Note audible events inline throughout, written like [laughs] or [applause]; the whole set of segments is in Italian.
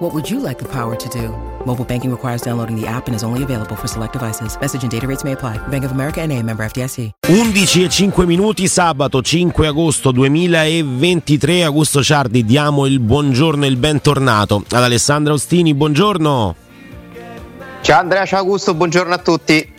What would you like the power to do? Mobile banking requires downloading the app and is only available for select devices. Message and data rates may apply. Bank of America NA, member FDIC. 11 e 5 minuti, sabato 5 agosto 2023. Augusto Ciardi, diamo il buongiorno e il bentornato ad Alessandro Ostini. Buongiorno. Ciao Andrea, ciao Augusto, buongiorno a tutti.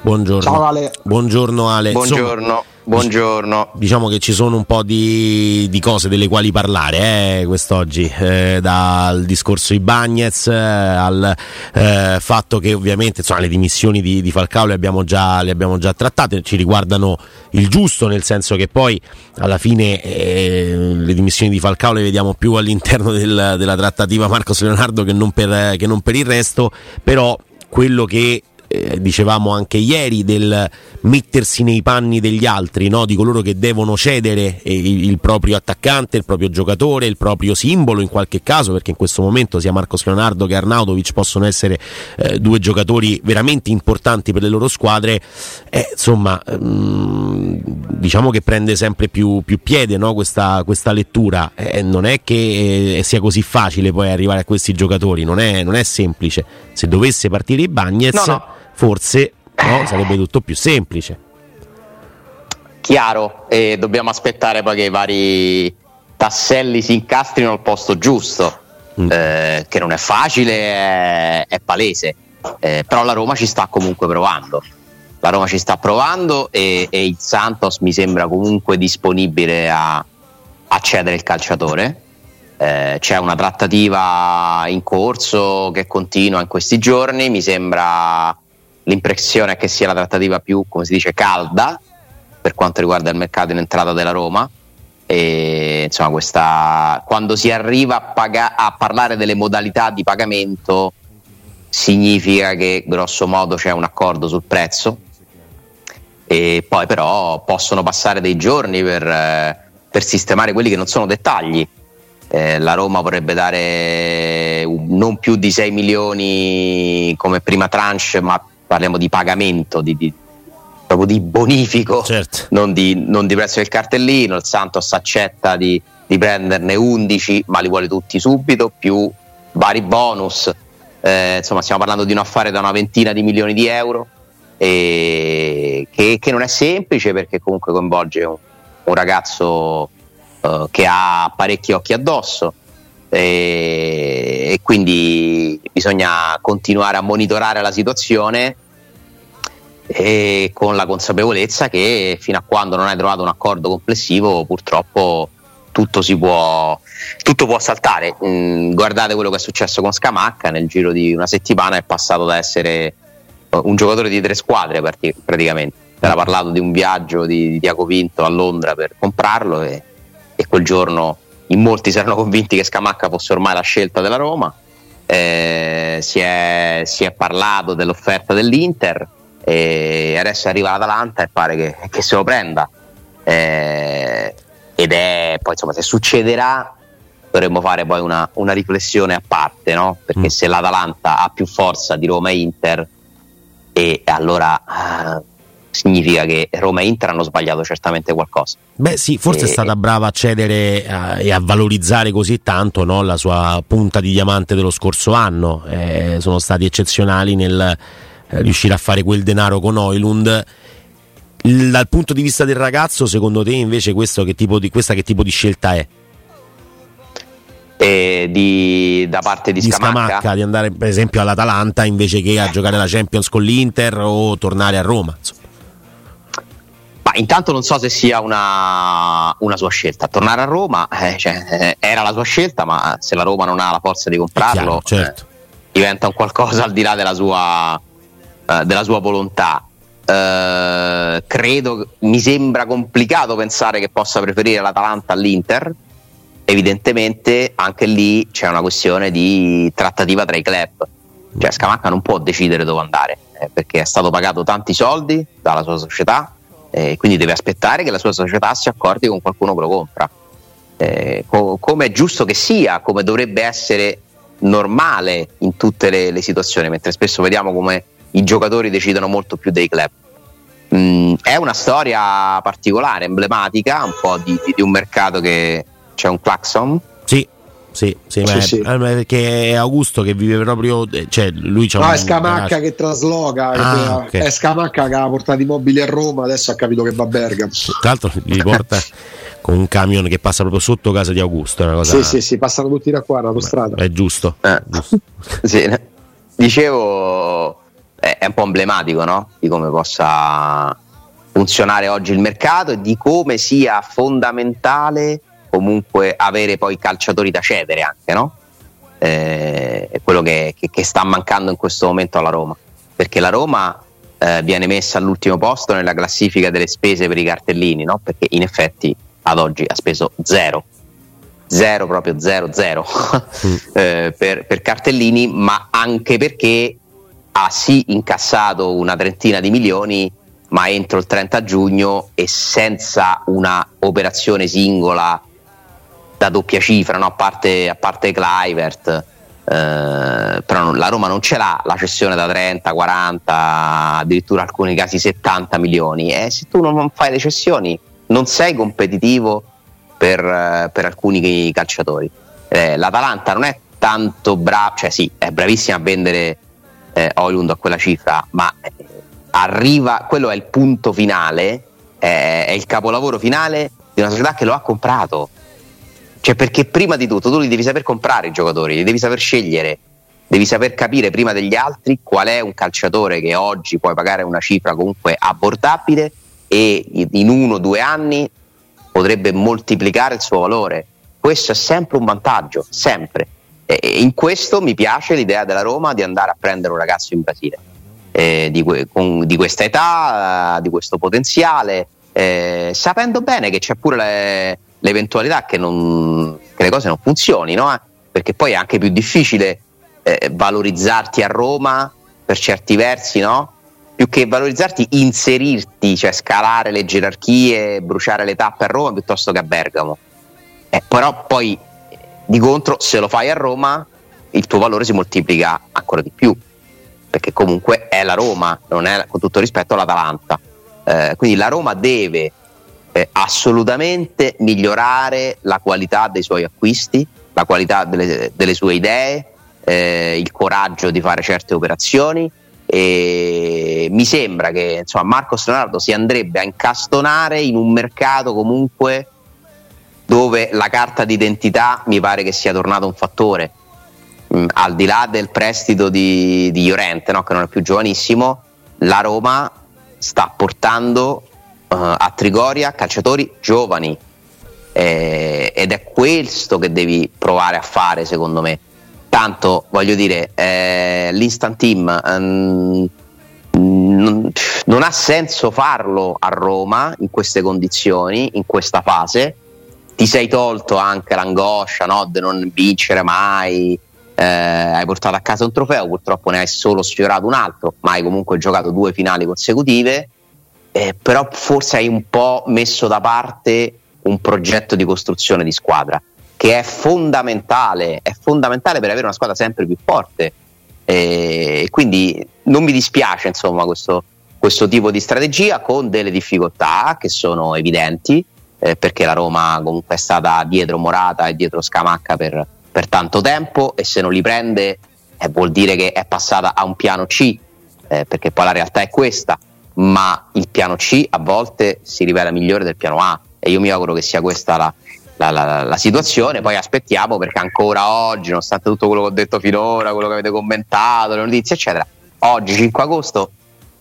Buongiorno. Ciao Ale. Buongiorno Ale. Buongiorno. Insomma, Buongiorno. Diciamo che ci sono un po' di, di cose delle quali parlare eh, quest'oggi, eh, dal discorso di Bagnez eh, al eh, fatto che ovviamente insomma, le dimissioni di, di Falcao le abbiamo, già, le abbiamo, già, trattate, ci riguardano il giusto, nel senso che poi alla fine eh, le dimissioni di Falcao le vediamo più all'interno del, della trattativa Marcos Leonardo che non per, che non per il resto, però quello che eh, dicevamo anche ieri, del mettersi nei panni degli altri, no? di coloro che devono cedere eh, il, il, proprio attaccante, il proprio giocatore, il proprio simbolo in qualche caso, perché in questo momento sia Marcos Leonardo che Arnautovic possono essere eh, due giocatori veramente importanti per le loro squadre, eh, insomma mh, mm, diciamo che prende sempre più, più piede no? questa, questa, lettura, eh, non è che sia così facile poi arrivare a questi giocatori, non è, non è semplice, se dovesse partire i Bagnets... No, no forse no, sarebbe tutto più semplice. Chiaro, e dobbiamo aspettare poi che i vari tasselli si incastrino al posto giusto, mm. eh, che non è facile, è, è palese, eh, però la Roma ci sta comunque provando. La Roma ci sta provando e, e il Santos mi sembra comunque disponibile a, a cedere il calciatore. Eh, c'è una trattativa in corso che continua in questi giorni, mi sembra l'impressione è che sia la trattativa più, come si dice, calda per quanto riguarda il mercato in entrata della Roma. E insomma, questa, quando si arriva a, paga- a parlare delle modalità di pagamento, significa che grosso modo c'è un accordo sul prezzo. E poi, però, possono passare dei giorni per, per sistemare quelli che non sono dettagli. Eh, la Roma vorrebbe dare non più di 6 milioni come prima tranche, ma parliamo di pagamento, di, di, proprio di bonifico, certo. non, di, non, di, prezzo del cartellino. Il Santos accetta di, di, prenderne 11, ma li vuole tutti subito, più vari bonus. Eh, insomma, stiamo parlando di un affare da una ventina di milioni di euro. E che, che non è semplice perché comunque coinvolge un, un ragazzo uh, che ha parecchi occhi addosso e, e quindi bisogna continuare a monitorare la situazione e con la consapevolezza che fino a quando non hai trovato un accordo complessivo purtroppo tutto si può, tutto può saltare. Mm, guardate quello che è successo con Scamacca, nel giro di una settimana è passato da essere un giocatore di tre squadre praticamente. Era parlato di un viaggio di, di Tiago Pinto a Londra per comprarlo e, e quel giorno in molti si erano convinti che Scamacca fosse ormai la scelta della Roma. Eh, si, è, si, è, parlato dell'offerta dell'Inter e adesso arriva l'Atalanta e pare che, che se lo prenda. Eh, ed è poi insomma se succederà dovremmo fare poi una, una riflessione a parte, no? perché mm. se l'Atalanta ha più forza di Roma e Inter e allora uh, significa che Roma e Inter hanno sbagliato certamente qualcosa. Beh sì, forse e... è stata brava a cedere a, e a valorizzare così tanto no, la sua punta di diamante dello scorso anno, eh, sono stati eccezionali nel eh, riuscire a fare quel denaro con Oilund. Il, dal punto di vista del ragazzo, secondo te invece che di, questa che tipo di scelta è? Eh, di, da parte di, di Scamacca. Scamacca di andare per esempio all'Atalanta invece che a giocare la Champions con l'Inter o tornare a Roma insomma. Ma intanto non so se sia una, una sua scelta. Tornare a Roma eh, cioè, eh, era la sua scelta, ma se la Roma non ha la forza di comprarlo, chiaro, certo. eh, diventa un qualcosa al di là della sua, eh, della sua volontà. Eh, credo, mi sembra complicato pensare che possa preferire l'Atalanta all'Inter. Evidentemente anche lì c'è una questione di trattativa tra i club. Cioè Scamacca non può decidere dove andare eh, perché è stato pagato tanti soldi dalla sua società eh, quindi deve aspettare che la sua società si accordi con qualcuno che lo compra. Eh, co- come è giusto che sia, come dovrebbe essere normale in tutte le, le, situazioni, mentre spesso vediamo come i giocatori decidono molto più dei club. Mm, è una storia particolare, emblematica, un po' di, di, di un mercato che c'è un claxon. Sì, sì, sì, sì, sì. È, perché è Augusto che vive proprio, cioè lui c'ha no, un, è Scamacca che trasloca, ah, okay. è Scamacca che ha portato i mobili a Roma, adesso ha capito che va a Bergamo. Tra l'altro li porta [laughs] con un camion che passa proprio sotto casa di Augusto. È una cosa... Sì, sì, sì, passano tutti da qua, l'autostrada. È giusto. Eh. giusto. [laughs] sì. Dicevo, è, un po' emblematico no? di come possa funzionare oggi il mercato e di come sia fondamentale comunque avere poi calciatori da cedere anche, no? Eh, è quello che, che, che, sta mancando in questo momento alla Roma, perché la Roma eh, viene messa all'ultimo posto nella classifica delle spese per i cartellini, no? Perché in effetti ad oggi ha speso zero, zero proprio zero zero mm. [laughs] eh, per, per, cartellini, ma anche perché ha sì incassato una trentina di milioni, ma entro il 30 giugno e senza una operazione singola da doppia cifra, no? a, parte, a parte Clivert. Eh, però la Roma non ce l'ha la cessione da 30, 40, addirittura in alcuni casi 70 milioni e se tu non fai le cessioni non sei competitivo per, eh, per alcuni calciatori. Eh, L'Atalanta non è tanto brava, cioè sì, è bravissima a vendere eh, Oilund a quella cifra, ma eh, arriva, quello è il punto finale, è il capolavoro finale di una società che lo ha comprato. Cioè, perché prima di tutto tu li devi saper comprare i giocatori, li devi saper scegliere, devi saper capire prima degli altri qual è un calciatore che oggi puoi pagare una cifra comunque abbordabile e in uno o due anni potrebbe moltiplicare il suo valore. Questo è sempre un vantaggio, sempre. E in questo mi piace l'idea della Roma di andare a prendere un ragazzo in Brasile, eh, di, con, di, questa età, di questo potenziale, eh, sapendo bene che c'è pure le, l'eventualità che, non, che, le cose non funzionino, eh? perché poi è anche più difficile eh, valorizzarti a Roma per certi versi, no? più che valorizzarti, inserirti, cioè scalare le gerarchie, bruciare le tappe a Roma piuttosto che a Bergamo. Eh, però poi di contro, se lo fai a Roma, il tuo valore si moltiplica ancora di più, perché comunque è la Roma, non è con tutto rispetto l'Atalanta. Eh, quindi la Roma deve eh, assolutamente migliorare la qualità dei suoi acquisti, la qualità delle, delle sue idee, eh, il coraggio di fare certe operazioni e mi sembra che insomma, Marcos Leonardo si andrebbe a incastonare in un mercato comunque dove la carta d'identità mi pare che sia tornato un fattore mm, al di là del prestito di, di Llorente no? che non è più giovanissimo la Roma sta portando a Trigoria calciatori giovani eh, ed è questo che devi provare a fare secondo me Tanto voglio dire, eh, l'instant team um, non, non ha senso farlo a Roma in queste condizioni, in questa fase. Ti sei tolto anche l'angoscia no, di non vincere mai. Eh, hai portato a casa un trofeo, purtroppo ne hai solo sfiorato un altro, ma hai comunque giocato due finali consecutive. Eh, però forse hai un po' messo da parte un progetto di costruzione di squadra che è fondamentale, è fondamentale per avere una squadra sempre più forte. E quindi non mi dispiace insomma questo, questo tipo di strategia con delle difficoltà che sono evidenti eh, perché la Roma comunque è stata dietro Morata e dietro Scamacca per, per tanto tempo e se non li prende eh, vuol dire che è passata a un piano C eh, perché poi la realtà è questa ma il piano C a volte si rivela migliore del piano A e io mi auguro che sia questa la, la, la, la, situazione, poi aspettiamo perché ancora oggi, nonostante tutto quello che ho detto finora, quello che avete commentato, le notizie, eccetera, oggi 5 agosto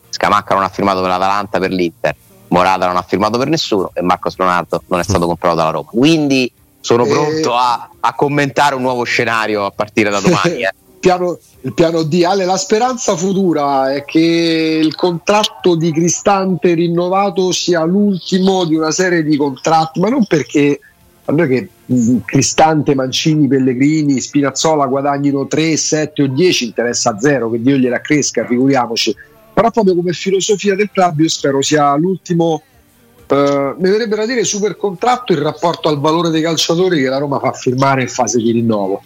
Scamacca non ha firmato per l'Atalanta, per l'Inter, Morata non ha firmato per nessuno e Marcos Leonardo non è stato comprato dalla Roma. Quindi sono e... pronto a, a, commentare un nuovo scenario a partire da domani. [laughs] Eh. Piano, il piano D, Ale, la speranza futura è che il contratto di Cristante rinnovato sia l'ultimo di una serie di contratti, ma non perché a noi che mm, Cristante, Mancini, Pellegrini, Spinazzola guadagnino 3, 7 o 10 interessa zero, che Dio gliela cresca, figuriamoci. Però proprio come filosofia del club io spero sia l'ultimo Uh, mi verrebbe da dire super contratto in rapporto al valore dei calciatori che la Roma fa firmare in fase di rinnovo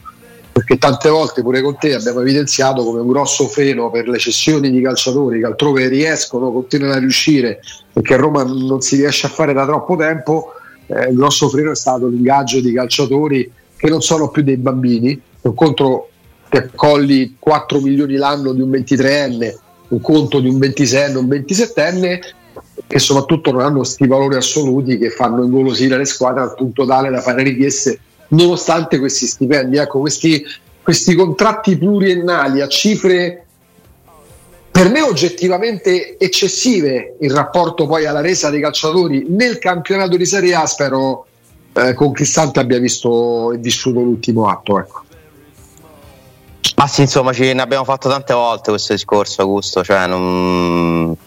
perché tante volte pure con te abbiamo evidenziato come un grosso freno per le cessioni di calciatori che altrove riescono, continuano a riuscire perché a Roma non si riesce a fare da troppo tempo, eh, il grosso freno è stato l'ingaggio di calciatori che non sono più dei bambini, un conto che accolli 4 milioni l'anno di un 23enne, un conto di un 26enne, un 27enne e soprattutto non hanno questi valori assoluti che fanno ingolosire le squadre al punto tale da fare richieste nonostante questi stipendi. Ecco, questi, questi contratti pluriennali a cifre per me oggettivamente eccessive in rapporto poi alla resa dei calciatori nel campionato di Serie A spero eh, con Cristante abbia visto e vissuto l'ultimo atto ecco. ma sì insomma ce ne abbiamo fatto tante volte questo discorso Augusto cioè non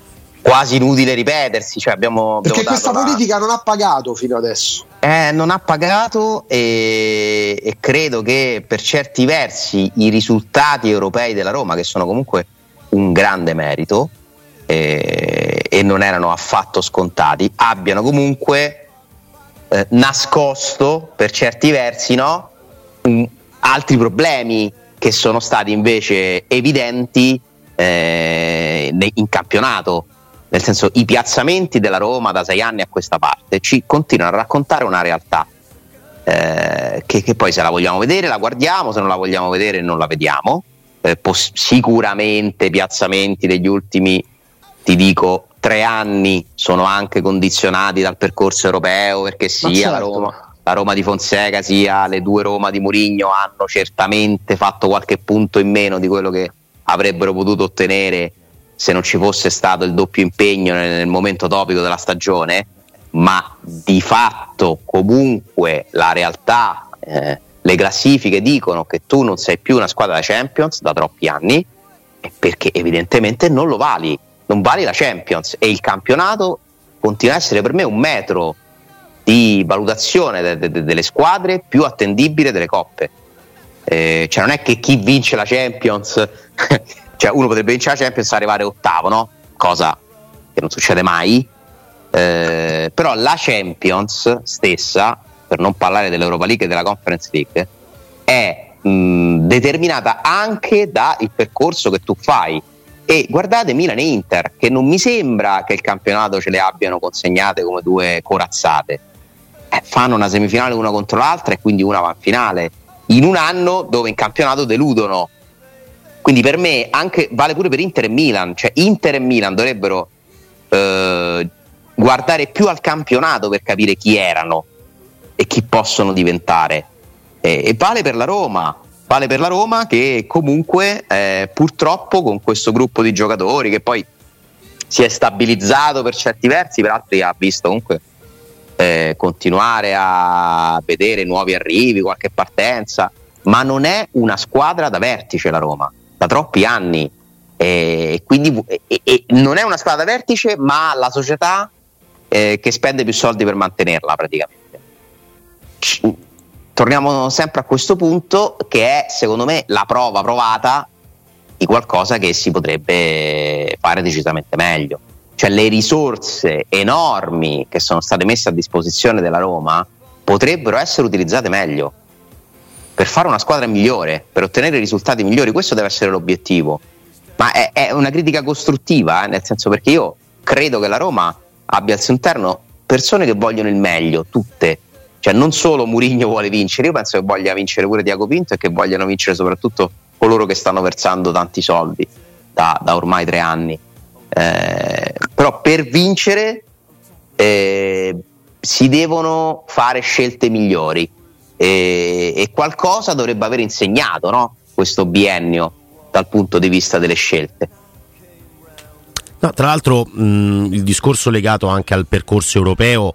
quasi inutile ripetersi. Cioè abbiamo, Perché questa politica non ha pagato fino adesso. Eh, non ha pagato e, e, credo che per certi versi i risultati europei della Roma, che sono comunque un grande merito eh, e non erano affatto scontati, abbiano comunque eh, nascosto per certi versi no, um, altri problemi che sono stati invece evidenti eh, in campionato nel senso i piazzamenti della Roma da sei anni a questa parte ci continuano a raccontare una realtà eh, che, che, poi se la vogliamo vedere la guardiamo, se non la vogliamo vedere non la vediamo. Eh, poss- sicuramente i piazzamenti degli ultimi, ti dico, tre anni sono anche condizionati dal percorso europeo perché sia certo. la, Roma, la Roma di Fonseca sia le due Roma di Murigno hanno certamente fatto qualche punto in meno di quello che avrebbero potuto ottenere se non ci fosse stato il doppio impegno nel, nel momento topico della stagione, ma di fatto comunque la realtà, eh, le classifiche dicono che tu non sei più una squadra da Champions da troppi anni, perché evidentemente non lo vali, non vali la Champions e il campionato continua a essere per me un metro di valutazione de- de- de- delle squadre più attendibile delle coppe. Eh, cioè non è che chi vince la Champions [laughs] Cioè uno potrebbe vincere la Champions e arrivare ottavo, no? Cosa che non succede mai. Eh, però la Champions stessa, per non parlare dell'Europa League e della Conference League, è mh, determinata anche dal percorso che tu fai. E guardate Milan e Inter, che non mi sembra che il campionato ce le abbiano consegnate come due corazzate. Eh, fanno una semifinale una contro l'altra e quindi una va in finale. In un anno dove in campionato deludono quindi per me anche, vale pure per Inter e Milan, cioè Inter e Milan dovrebbero eh, guardare più al campionato per capire chi erano e chi possono diventare. E, e vale per la Roma, vale per la Roma che comunque eh, purtroppo con questo gruppo di giocatori che poi si è stabilizzato per certi versi, per altri ha visto comunque eh, continuare a vedere nuovi arrivi, qualche partenza, ma non è una squadra da vertice la Roma da troppi anni. E quindi e, e non è una squadra da vertice, ma la società eh, che spende più soldi per mantenerla praticamente. Torniamo sempre a questo punto che è secondo me la prova provata di qualcosa che si potrebbe fare decisamente meglio. Cioè le risorse enormi che sono state messe a disposizione della Roma potrebbero essere utilizzate meglio per fare una squadra migliore, per ottenere risultati migliori, questo deve essere l'obiettivo. Ma è, è una critica costruttiva, eh, nel senso perché io credo che la Roma abbia al suo interno persone che vogliono il meglio, tutte. Cioè non solo Murigno vuole vincere, io penso che voglia vincere pure Diaco Pinto e che vogliano vincere soprattutto coloro che stanno versando tanti soldi da, da ormai tre anni. Eh, però per vincere eh, si devono fare scelte migliori e, e qualcosa dovrebbe aver insegnato no? questo biennio dal punto di vista delle scelte. No, tra l'altro mh, il discorso legato anche al percorso europeo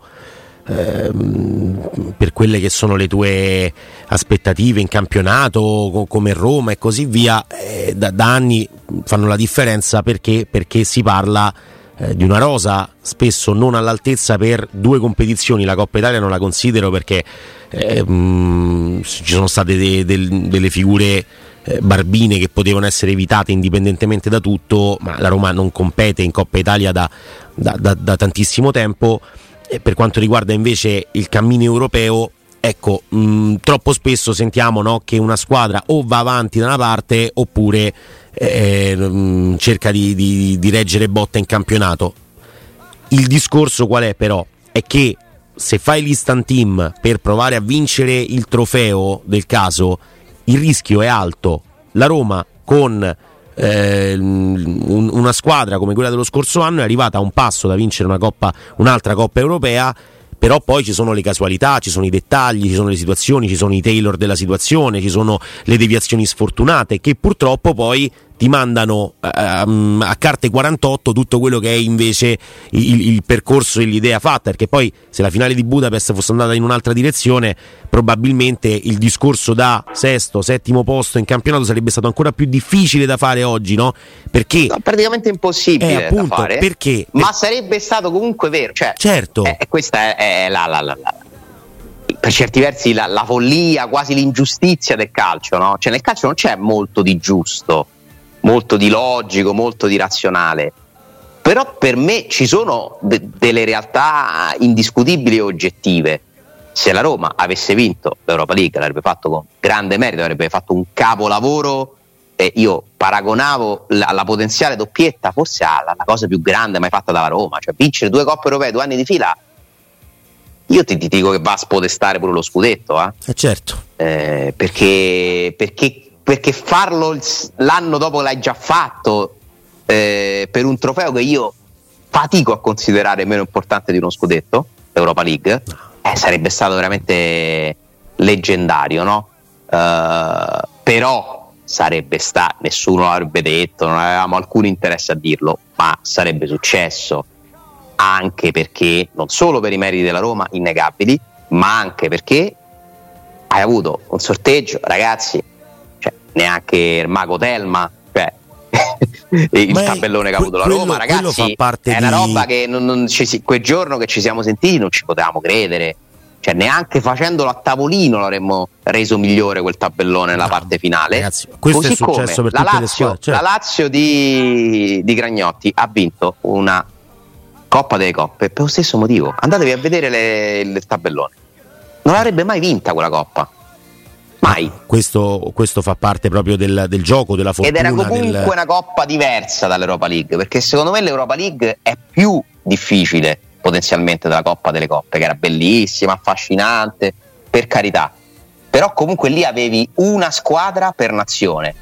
ehm, per quelle che sono le tue aspettative in campionato co- come Roma e così via eh, da, da, anni fanno la differenza perché, perché si parla eh, di una rosa spesso non all'altezza per due competizioni la Coppa Italia non la considero perché eh, mh, mm, ci sono state de- de- delle figure eh, barbine che potevano essere evitate indipendentemente da tutto, ma la Roma non compete in Coppa Italia da, da, da, da tantissimo tempo. per quanto riguarda invece il cammino europeo, ecco, mh, troppo spesso sentiamo no, che una squadra o va avanti da una parte oppure eh, mh, cerca di, di, di reggere botta in campionato. Il discorso qual è però? È che se fai l'instant team per provare a vincere il trofeo del caso, il rischio è alto. La Roma con eh, un, una squadra come quella dello scorso anno è arrivata a un passo da vincere coppa, un'altra Coppa europea però poi ci sono le casualità, ci sono i dettagli, ci sono le situazioni, ci sono i tailor della situazione, ci sono le deviazioni sfortunate che purtroppo poi ti mandano um, a carte 48 tutto quello che è invece il, il, percorso e l'idea fatta, perché poi se la finale di Budapest fosse andata in un'altra direzione, probabilmente il discorso da sesto, settimo posto in campionato sarebbe stato ancora più difficile da fare oggi, no? Perché no, praticamente impossibile eh, appunto, fare. Perché? Ma sarebbe stato comunque vero, cioè, certo. Eh, questa è, è la, la, la, la per certi versi la, la, follia, quasi l'ingiustizia del calcio, no? Cioè nel calcio non c'è molto di giusto molto di logico, molto di razionale. Però per me ci sono de- delle realtà indiscutibili e oggettive. Se la Roma avesse vinto l'Europa League, l'avrebbe fatto con grande merito, avrebbe fatto un capolavoro. E io paragonavo la, la potenziale doppietta forse alla cosa più grande mai fatta dalla Roma, cioè vincere due coppe europee due anni di fila. Io ti, ti dico che va a spodestare pure lo scudetto, eh? eh certo. Eh, perché, perché perché farlo l'anno dopo l'hai già fatto eh, per un trofeo che io fatico a considerare meno importante di uno scudetto, Europa League, eh, sarebbe stato veramente leggendario, no? Uh, però sarebbe stato, nessuno l'avrebbe detto, non avevamo alcun interesse a dirlo, ma sarebbe successo anche perché, non solo per i meriti della Roma, innegabili, ma anche perché hai avuto un sorteggio, ragazzi, neanche il mago Telma, cioè [laughs] il Ma tabellone che ha avuto la Roma, ragazzi, è una roba che non, non ci, quel giorno che ci siamo sentiti non ci potevamo credere. Cioè, neanche facendolo a tavolino l'avremmo reso migliore quel tabellone nella no, parte finale. Ragazzi, questo Così è successo per la Lazio, squadre, certo. la Lazio di, di Gragnotti ha vinto una Coppa delle Coppe per lo stesso motivo. Andatevi a vedere le, il tabellone. Non l'avrebbe mai vinta quella Coppa. Mai. Questo, questo, fa parte proprio del, del, gioco, della fortuna. Ed era comunque del... una coppa diversa dall'Europa League, perché secondo me l'Europa League è più difficile potenzialmente della Coppa delle Coppe, che era bellissima, affascinante, per carità. Però comunque lì avevi una squadra per nazione,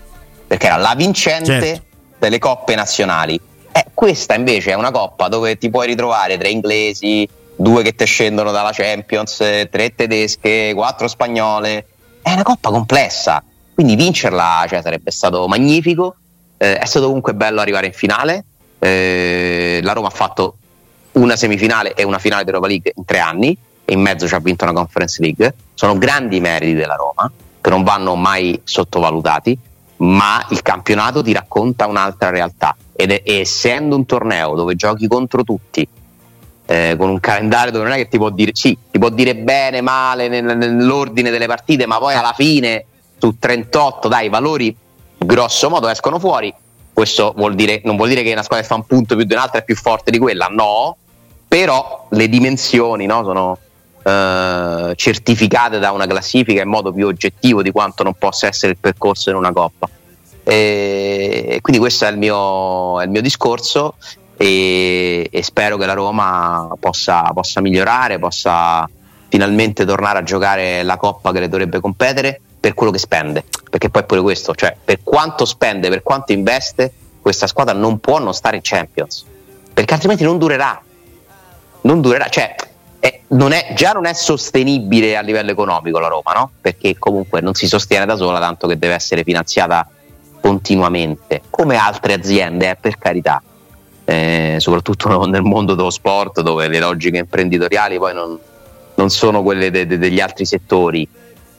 perché era la vincente certo. delle coppe nazionali. Eh, questa invece è una coppa dove ti puoi ritrovare tre inglesi, due che te scendono dalla Champions, tre tedesche, quattro spagnole è una coppa complessa, quindi vincerla cioè, sarebbe stato magnifico. Eh, è stato comunque bello arrivare in finale. Eh, la Roma ha fatto una semifinale e una finale di Europa League in tre anni e in mezzo ci ha vinto una Conference League. Sono grandi meriti della Roma che non vanno mai sottovalutati, ma il campionato ti racconta un'altra realtà ed è, essendo un torneo dove giochi contro tutti, eh, con un calendario dove non è che ti può dire sì, ti può dire bene, male nel, nell'ordine delle partite, ma poi alla fine su 38 dai, i valori grosso modo escono fuori. Questo vuol dire, non vuol dire che una squadra che fa un punto più di un'altra è più forte di quella, no, però le dimensioni no, sono eh, certificate da una classifica in modo più oggettivo di quanto non possa essere il percorso in una coppa. E quindi questo è il mio, è il mio discorso e, e spero che la Roma possa, possa, migliorare, possa finalmente tornare a giocare la coppa che le dovrebbe competere per quello che spende, perché poi è pure questo, cioè per quanto spende, per quanto investe, questa squadra non può non stare in Champions, perché altrimenti non durerà, non durerà, cioè è, non è, già non è sostenibile a livello economico la Roma, no? perché comunque non si sostiene da sola, tanto che deve essere finanziata continuamente, come altre aziende, eh, per carità eh, soprattutto [laughs] nel mondo dello sport dove le logiche imprenditoriali poi non, non sono quelle de- de- degli altri settori,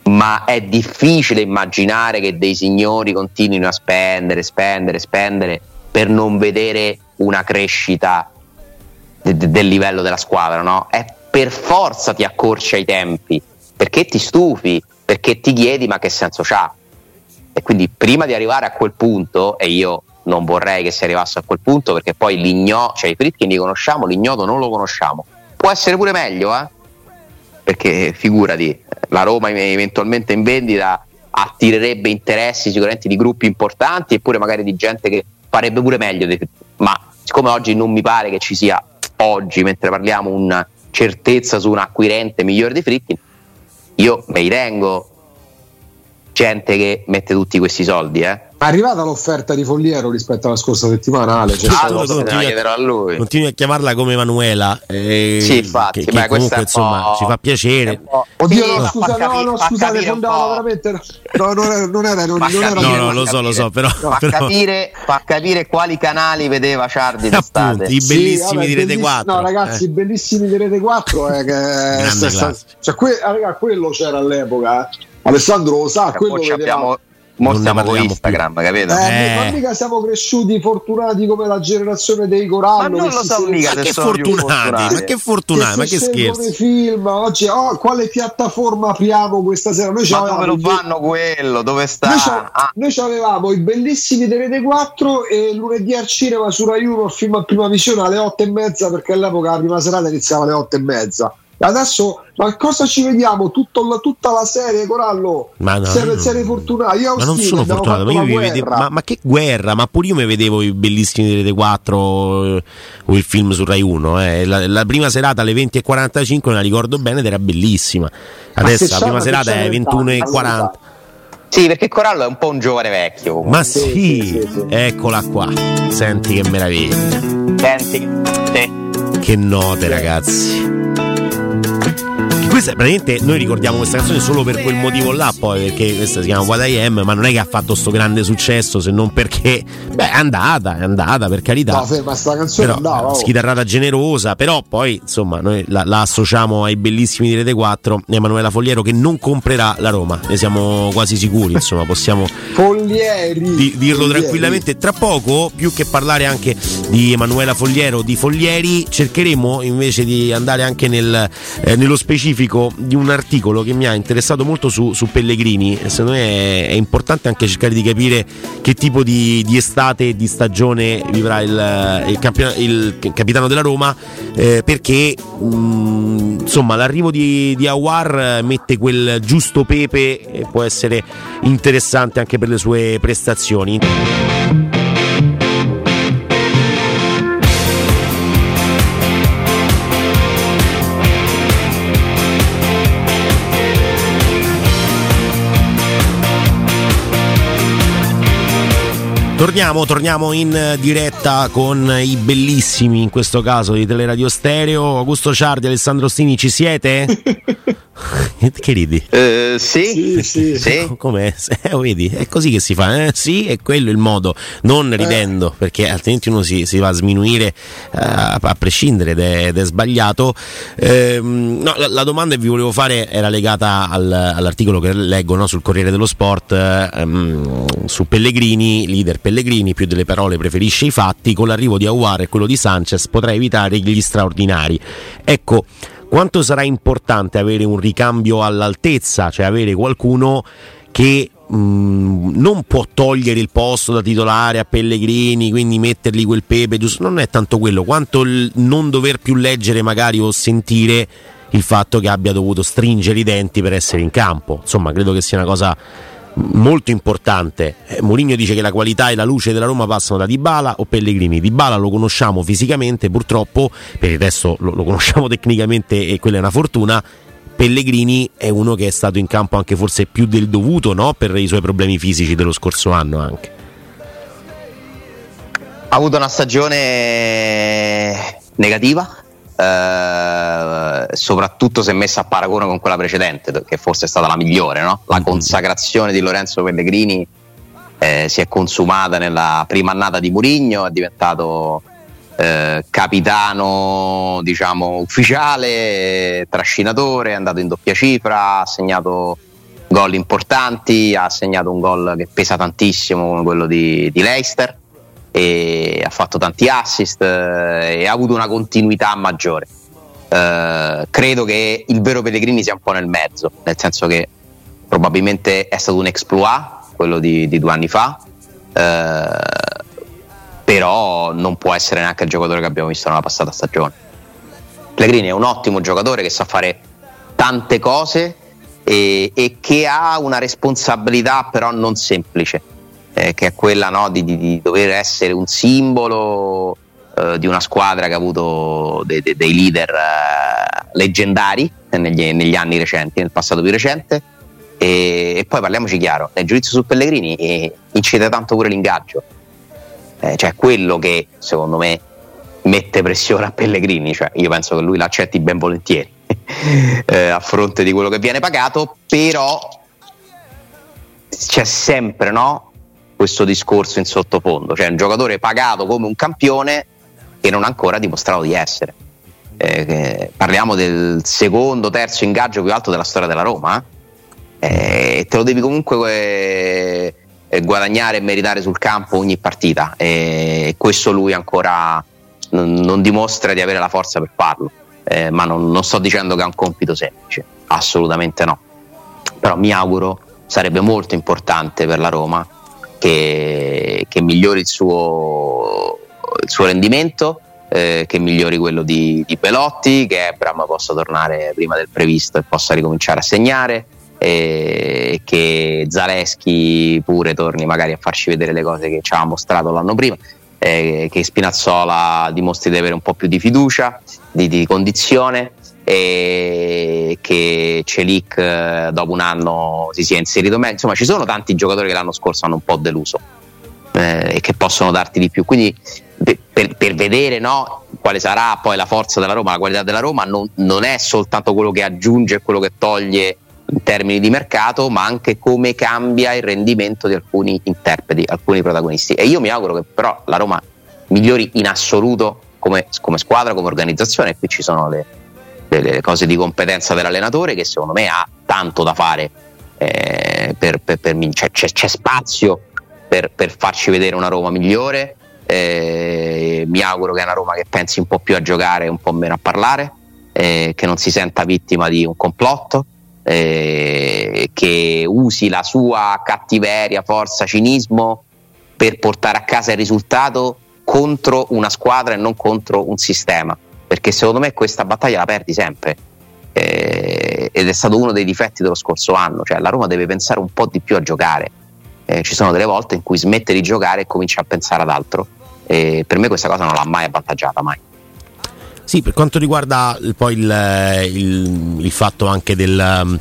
ma è difficile immaginare che dei signori continuino a spendere, spendere, spendere per non vedere una crescita de- del livello della squadra, no? È per forza ti accorci ai tempi, perché ti stufi, perché ti chiedi ma che senso c'ha? E quindi prima di arrivare a quel punto, e io non vorrei che si arrivasse a quel punto perché poi l'ignoto, cioè i Fritkin li conosciamo, l'ignoto non lo conosciamo. Può essere pure meglio, eh? perché figurati, la Roma eventualmente in vendita attirerebbe interessi sicuramente di gruppi importanti eppure magari di gente che farebbe pure meglio, ma siccome oggi non mi pare che ci sia oggi, mentre parliamo, una certezza su un acquirente migliore dei fritti, io mi ritengo gente che mette tutti questi soldi, eh arrivata l'offerta di Folliero rispetto alla scorsa settimana, Ale. Cioè, ah, continui, a, a lui. continui a chiamarla come Emanuela. Eh, sì, infatti, che, che comunque insomma ci fa piacere. Oddio, sì, no, scusa, no, no, scusate, fondava veramente. No, non era, non era, non, non era no, no, lo so, lo so, però. No, però... Fa, capire, fa capire quali canali vedeva Ciardi d'estate. I bellissimi sì, vabbè, di Rete 4. No, ragazzi, i bellissimi di Rete 4 è che. Cioè, quello c'era all'epoca. Eh. Alessandro lo sa, quello abbiamo Mo stiamo con Instagram, più. capito? Eh, eh. Ma mica siamo cresciuti fortunati come la generazione dei Corallo. Ma non lo so mica ma che fortunati, ma che fortunati, ma che scherzi. film, oggi, oh, quale piattaforma apriamo questa sera? Noi ma dove lo fanno quello? Dove sta? Noi, ah. noi avevamo i bellissimi di Rete 4 e lunedì al cinema su Rai 1 il film a prima visione alle 8 e mezza perché all'epoca la prima serata iniziava alle 8 e mezza Adesso, ma cosa ci vediamo? Tutto, tutta la serie, Corallo? Ma no, serie, serie fortunate. Io ma non sono fortunato, ma, io mi vedevo, ma, ma, che guerra? Ma pure io mi vedevo i bellissimi di Rete 4 eh, o il film su Rai 1. Eh. La, la, prima serata alle 20.45, me la ricordo bene, ed era bellissima. Adesso la prima serata è 21.40. Sì, perché Corallo è un po' un giovane vecchio. Comunque. Ma sì, sì, sì, sì, eccola qua. Senti che meraviglia. Senti. Che note, ragazzi questa praticamente noi ricordiamo questa canzone solo per quel motivo là, poi perché questa si chiama What I Am, ma non è che ha fatto sto grande successo se non perché beh, è andata, è andata per carità. No, ferma, sta canzone però, andava. Oh. Schitarrata generosa, però poi insomma noi la, la, associamo ai bellissimi di Rete 4 Emanuela Fogliero che non comprerà la Roma, ne siamo quasi sicuri, insomma, possiamo [laughs] Foglieri. Di, dirlo Foglieri. tranquillamente. Tra poco, più che parlare anche di Emanuela Fogliero, di Foglieri, cercheremo invece di andare anche nel, eh, nello specifico specifico di un articolo che mi ha interessato molto su, su Pellegrini. Secondo me è, è, importante anche cercare di capire che tipo di, di estate e di stagione vivrà il, il, campion- il capitano della Roma, eh, perché mh, mm, insomma l'arrivo di, di Awar mette quel giusto pepe e può essere interessante anche per le sue prestazioni. Torniamo, torniamo in diretta con i bellissimi, in questo caso di Teleradio Stereo. Augusto Ciardi, Alessandro Stini, ci siete? [laughs] [laughs] che ridi? Uh, sì, sì, sì. sì. Com'è? Eh, vedi, è così che si fa. Eh? Sì, è quello il modo, non ridendo, eh. perché altrimenti uno si, si va a sminuire uh, a prescindere ed è, ed è sbagliato. Uh, no, la, la, domanda che vi volevo fare era legata al, all'articolo che leggo no, sul Corriere dello Sport um, su Pellegrini, leader Pellegrini, più delle parole preferisce i fatti, con l'arrivo di Aguar e quello di Sanchez potrà evitare gli straordinari. Ecco, quanto sarà importante avere un ricambio all'altezza, cioè avere qualcuno che mm, non può togliere il posto da titolare a Pellegrini, quindi mettergli quel pepe, giusto? non è tanto quello, quanto il non dover più leggere magari o sentire il fatto che abbia dovuto stringere i denti per essere in campo. Insomma, credo che sia una cosa molto importante. Eh, Mourinho dice che la qualità e la luce della Roma passano da Dybala o Pellegrini. Dybala lo conosciamo fisicamente, purtroppo, per il resto lo, lo conosciamo [laughs] tecnicamente e quella è una fortuna. Pellegrini è uno che è stato in campo anche forse più del dovuto no? per i suoi problemi fisici dello scorso anno anche. Ha avuto una stagione negativa, eh, soprattutto se messa a paragone con quella precedente, che forse è stata la migliore. No? La mm-hmm. consacrazione di Lorenzo Pellegrini eh, si è consumata nella prima annata di Murigno, è diventato eh, capitano diciamo, ufficiale, trascinatore, è andato in doppia cifra, ha segnato gol importanti, ha segnato un gol che pesa tantissimo come quello di, di Leicester ha fatto tanti assist eh, e ha avuto una continuità maggiore. Eh, credo che il vero Pellegrini sia un po' nel mezzo, nel senso che probabilmente è stato un exploit quello di, di due anni fa, eh, però non può essere neanche il giocatore che abbiamo visto nella passata stagione. Pellegrini è un ottimo giocatore che sa fare tante cose e, e che ha una responsabilità però non semplice, eh, che è quella no, di, di, dover essere un simbolo eh, di una squadra che ha avuto de, de, dei leader eh, leggendari negli, negli, anni recenti, nel passato più recente. E, e, poi parliamoci chiaro, nel giudizio su Pellegrini eh, incide tanto pure l'ingaggio, eh, cioè quello che secondo me mette pressione a Pellegrini, cioè io penso che lui l'accetti ben volentieri [laughs] eh, a fronte di quello che viene pagato, però c'è sempre no, questo discorso in sottofondo, cioè un giocatore pagato come un campione che non ha ancora dimostrato di essere. Eh, parliamo del secondo, terzo ingaggio più alto della storia della Roma eh, e te lo devi comunque eh, guadagnare e meritare sul campo ogni partita e questo lui ancora non, dimostra di avere la forza per farlo eh, ma non, non, sto dicendo che è un compito semplice, assolutamente no. Però mi auguro, sarebbe molto importante per la Roma che, che migliori il suo, il suo rendimento, eh, che migliori quello di, di Pelotti, che Ebram possa tornare prima del previsto e possa ricominciare a segnare. E che Zaleschi pure torni magari a farci vedere le cose che ci aveva mostrato l'anno prima eh, che Spinazzola dimostri di avere un po' più di fiducia, di, di condizione e che Celic eh, dopo un anno si sia inserito meglio. Insomma, ci sono tanti giocatori che l'anno scorso hanno un po' deluso eh, e che possono darti di più. Quindi per, per vedere no, quale sarà poi la forza della Roma, la qualità della Roma, non, non è soltanto quello che aggiunge e quello che toglie in termini di mercato, ma anche come cambia il rendimento di alcuni interpreti, alcuni protagonisti. E io mi auguro che però la Roma migliori in assoluto come, come squadra, come organizzazione, e qui ci sono le, le, le, cose di competenza dell'allenatore che secondo me ha tanto da fare eh, per, per, per c'è, c'è, c'è, spazio per, per, farci vedere una Roma migliore. Eh, mi auguro che è una Roma che pensi un po' più a giocare e un po' meno a parlare, eh, che non si senta vittima di un complotto eh, che usi la sua cattiveria, forza, cinismo per portare a casa il risultato contro una squadra e non contro un sistema. Perché secondo me questa battaglia la perdi sempre. Eh, ed è stato uno dei difetti dello scorso anno, cioè la Roma deve pensare un po' di più a giocare. Eh, ci sono delle volte in cui smette di giocare e comincia a pensare ad altro. E per me questa cosa non l'ha mai avvantaggiata, mai. Sì, per quanto riguarda poi il, il, il fatto anche del,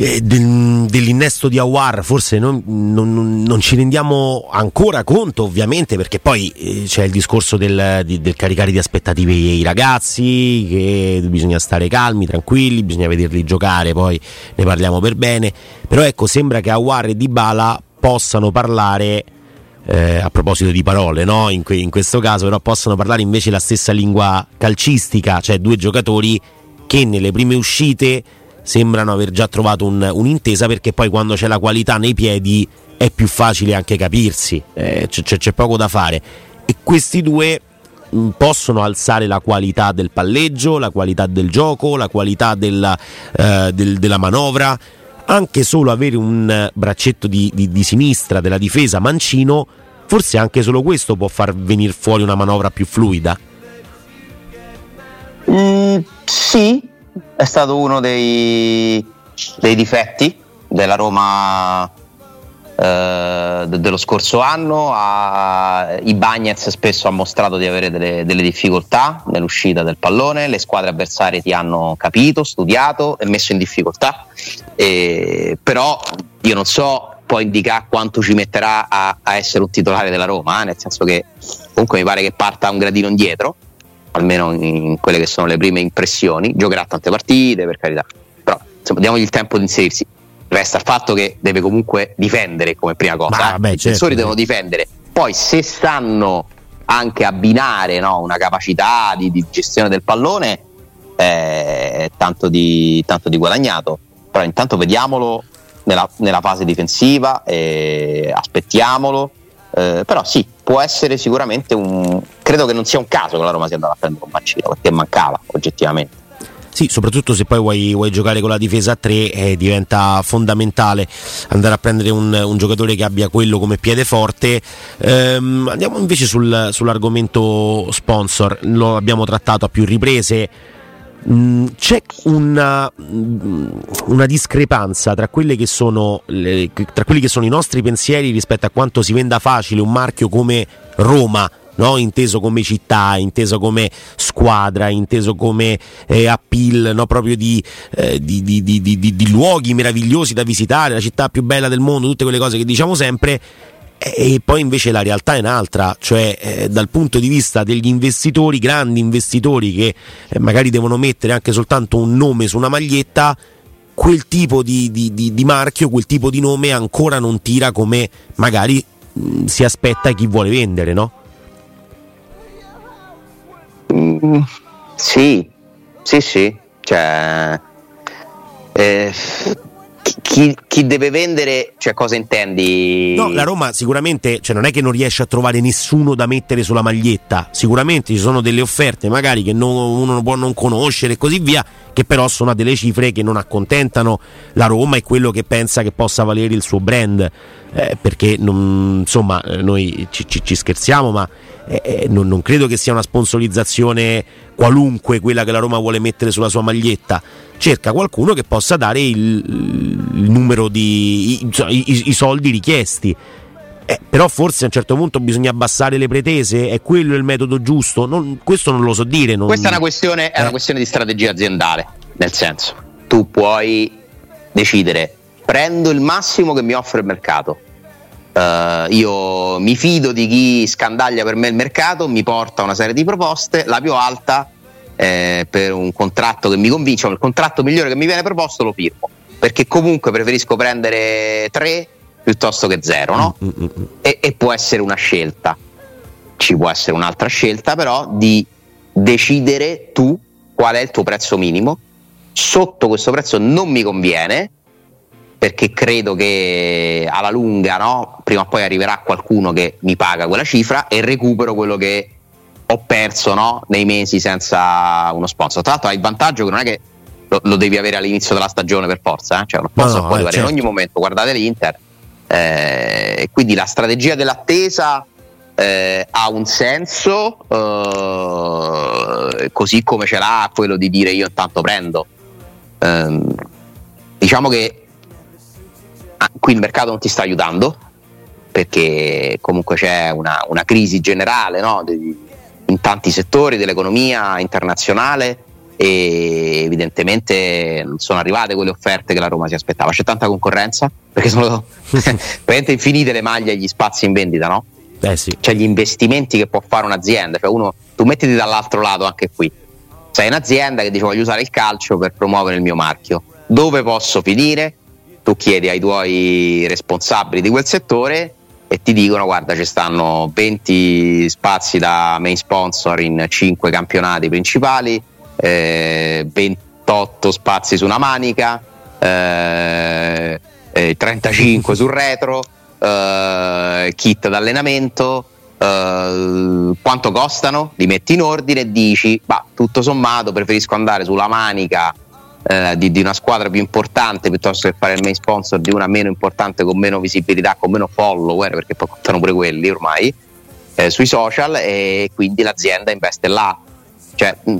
eh, del, dell'innesto di Awar, forse non, non, non, ci rendiamo ancora conto, ovviamente, perché poi eh, c'è il discorso del, di, del, caricare di aspettative i ragazzi, che bisogna stare calmi, tranquilli, bisogna vederli giocare, poi ne parliamo per bene. Però ecco, sembra che Awar e Dybala possano parlare eh, a proposito di parole, no? in, que- in, questo caso però possono parlare invece la stessa lingua calcistica, cioè due giocatori che nelle prime uscite sembrano aver già trovato un, un'intesa perché poi quando c'è la qualità nei piedi è più facile anche capirsi, eh, c'è, c'è, poco da fare e questi due mh, possono alzare la qualità del palleggio, la qualità del gioco, la qualità della, eh, del, della manovra anche solo avere un braccetto di, di, di sinistra della difesa mancino, forse anche solo questo può far venire fuori una manovra più fluida. Mm, sì, è stato uno dei, dei difetti della Roma eh, dello scorso anno. A, I Bagnets spesso ha mostrato di avere delle, delle, difficoltà nell'uscita del pallone, le squadre avversarie ti hanno capito, studiato e messo in difficoltà. E, però io non so può indicare quanto ci metterà a, a essere un titolare della Roma, eh? nel senso che comunque mi pare che parta un gradino indietro, almeno in, quelle che sono le prime impressioni, giocherà tante partite per carità, però insomma diamogli il tempo di inserirsi resta il fatto che deve comunque difendere come prima cosa. Ma, eh. beh, I difensori certo. devono difendere. Poi se sanno anche abbinare no, una capacità di, di, gestione del pallone, eh, tanto, di, tanto di guadagnato. Però intanto vediamolo nella, nella fase difensiva, eh, aspettiamolo. Eh, però sì, può essere sicuramente un... Credo che non sia un caso che la Roma sia andata a prendere un Mancino perché mancava oggettivamente. Sì, soprattutto se poi vuoi, vuoi giocare con la difesa a 3 eh, diventa fondamentale andare a prendere un, un, giocatore che abbia quello come piede forte. Ehm, andiamo invece sul, sull'argomento sponsor, lo abbiamo trattato a più riprese. Mm, c'è una, mm, una, discrepanza tra, che sono, le, tra quelli che sono i nostri pensieri rispetto a quanto si venda facile un marchio come Roma no? inteso come città, inteso come squadra, inteso come eh, appeal no? proprio di, eh, di, di, di, luoghi meravigliosi da visitare, la città più bella del mondo, tutte quelle cose che diciamo sempre. E poi invece la realtà è un'altra, cioè eh, dal punto di vista degli investitori, grandi investitori che eh, magari devono mettere anche soltanto un nome su una maglietta, quel tipo di, di, di, di, marchio, quel tipo di nome ancora non tira come magari mh, si aspetta chi vuole vendere, no? Mm, sì, sì, sì. Cioè, eh, chi, chi, deve vendere, cioè cosa intendi? No, la Roma sicuramente, cioè non è che non riesce a trovare nessuno da mettere sulla maglietta, sicuramente ci sono delle offerte magari che non, uno può non conoscere e così via, che però sono a delle cifre che non accontentano la Roma e quello che pensa che possa valere il suo brand, eh, perché non, insomma noi ci, ci, ci scherziamo, ma eh, eh, non, non, credo che sia una sponsorizzazione qualunque quella che la Roma vuole mettere sulla sua maglietta. Cerca qualcuno che possa dare il, il numero di i, i, i soldi richiesti. Eh, però forse a un certo punto bisogna abbassare le pretese, è quello il metodo giusto? Non, questo non lo so dire. Non... Questa è una, questione, è una eh. questione di strategia aziendale, nel senso, tu puoi decidere, prendo il massimo che mi offre il mercato, Uh, io mi fido di chi scandaglia per me il mercato, mi porta una serie di proposte, la più alta eh, per un contratto che mi convince, o il contratto migliore che mi viene proposto lo firmo, perché comunque preferisco prendere tre piuttosto che zero, no? Mm, mm, mm, e, e può essere una scelta, ci può essere un'altra scelta però di decidere tu qual è il tuo prezzo minimo, sotto questo prezzo non mi conviene, perché credo che alla lunga, no, prima o poi arriverà qualcuno che mi paga quella cifra e recupero quello che ho perso no, nei mesi senza uno sponsor. Tra l'altro hai il vantaggio che non è che lo, lo devi avere all'inizio della stagione per forza, eh? cioè uno sponsor no, può arrivare certo. in ogni momento, guardate l'Inter. Eh, quindi la strategia dell'attesa eh, ha un senso, eh, così come ce l'ha quello di dire io intanto prendo. Ehm, diciamo che Ah, qui il mercato non ti sta aiutando perché comunque c'è una, una crisi generale no? In tanti settori dell'economia internazionale e evidentemente non sono arrivate quelle offerte che la Roma si aspettava. C'è tanta concorrenza perché sono [laughs] veramente infinite le maglie e gli spazi in vendita, no? Eh sì. Cioè gli investimenti che può fare un'azienda, cioè uno, tu mettiti dall'altro lato anche qui. Sei un'azienda che dice voglio usare il calcio per promuovere il mio marchio. Dove posso finire? tu chiedi ai tuoi responsabili di quel settore e ti dicono guarda ci stanno 20 spazi da main sponsor in 5 campionati principali, eh, 28 spazi su una manica, eh, eh, 35 sul retro, eh, kit d'allenamento, eh, quanto costano? Li metti in ordine e dici, ma tutto sommato preferisco andare sulla manica eh, di, di, una squadra più importante piuttosto che fare il main sponsor di una meno importante con meno visibilità, con meno follower, perché poi contano pure quelli ormai, eh, sui social e quindi l'azienda investe là. Cioè, mh,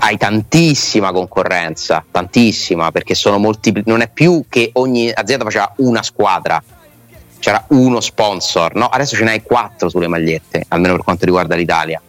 hai tantissima concorrenza, tantissima, perché sono molti, non è più che ogni azienda faceva una squadra, c'era uno sponsor, no? adesso ce n'hai quattro sulle magliette, almeno per quanto riguarda l'Italia.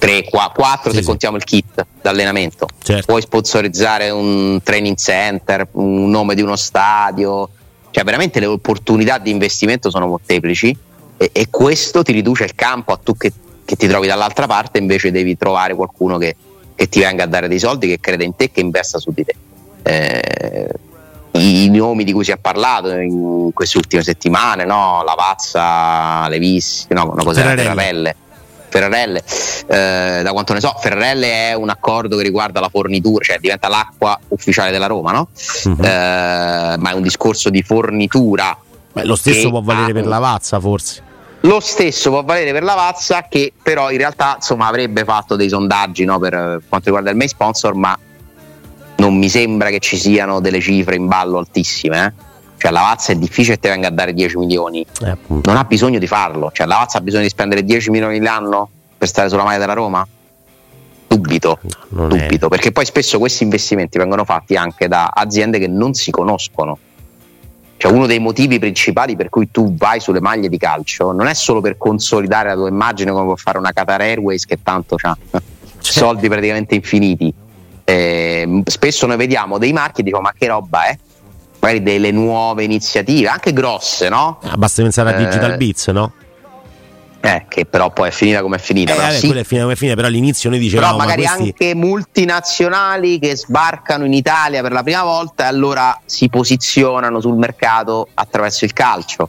3, 4 sì, se sì. contiamo il kit d'allenamento. Certo. Puoi sponsorizzare un training center, un nome di uno stadio, cioè veramente le opportunità di investimento sono molteplici e, e questo ti riduce il campo a tu che, che, ti trovi dall'altra parte, invece devi trovare qualcuno che, che, ti venga a dare dei soldi, che crede in te, che investa su di te. Eh, i nomi di cui si è parlato in queste ultime settimane, no? Lavazza, Levis, no, una cosa Ferrarelle. Ferrarelle, eh, da quanto ne so, Ferrarelle è un accordo che riguarda la fornitura, cioè diventa l'acqua ufficiale della Roma, no? Uh-huh. Eh, ma è un discorso di fornitura. Beh, lo stesso può valere per Lavazza, forse. Lo stesso può valere per Lavazza, che però in realtà insomma, avrebbe fatto dei sondaggi no, per quanto riguarda il main sponsor, ma non mi sembra che ci siano delle cifre in ballo altissime. Eh? Cioè, la Lavazza è difficile che ti venga a dare 10 milioni, eh, non ha bisogno di farlo. Cioè, la Lavazza ha bisogno di spendere 10 milioni l'anno per stare sulla maglia della Roma? Dubito, no, dubito, è... perché poi spesso questi investimenti vengono fatti anche da aziende che non si conoscono. Cioè, uno dei motivi principali per cui tu vai sulle maglie di calcio non è solo per consolidare la tua immagine come può fare una Qatar Airways che tanto ha [laughs] soldi praticamente infiniti. Eh, spesso noi vediamo dei marchi e dico ma che roba è? Magari delle nuove iniziative, anche grosse, no? Ah, basta pensare a Digital eh, Beats, no? Eh, che però poi è finita come è finita. Eh, però, vabbè, sì. è finita come è finita, però all'inizio noi dicevamo. Però magari ma questi... anche multinazionali che sbarcano in Italia per la prima volta e allora si posizionano sul mercato attraverso il calcio.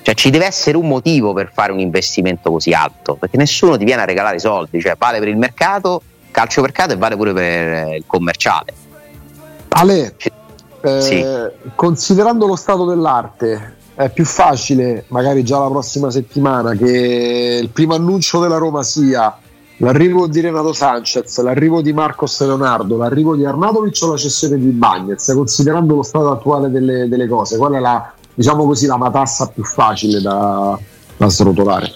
Cioè ci deve essere un motivo per fare un investimento così alto, perché nessuno ti viene a regalare i soldi, cioè vale per il mercato, calcio mercato e vale pure per il commerciale. Ale, eh, sì. considerando lo stato dell'arte, è più facile, magari già la prossima settimana, che il primo annuncio della Roma sia l'arrivo di Renato Sanchez, l'arrivo di Marcos Leonardo, l'arrivo di Arnautovic o la cessione di Bagnez, considerando lo stato attuale delle, delle cose, qual è la, diciamo così, la matassa più facile da, da srotolare?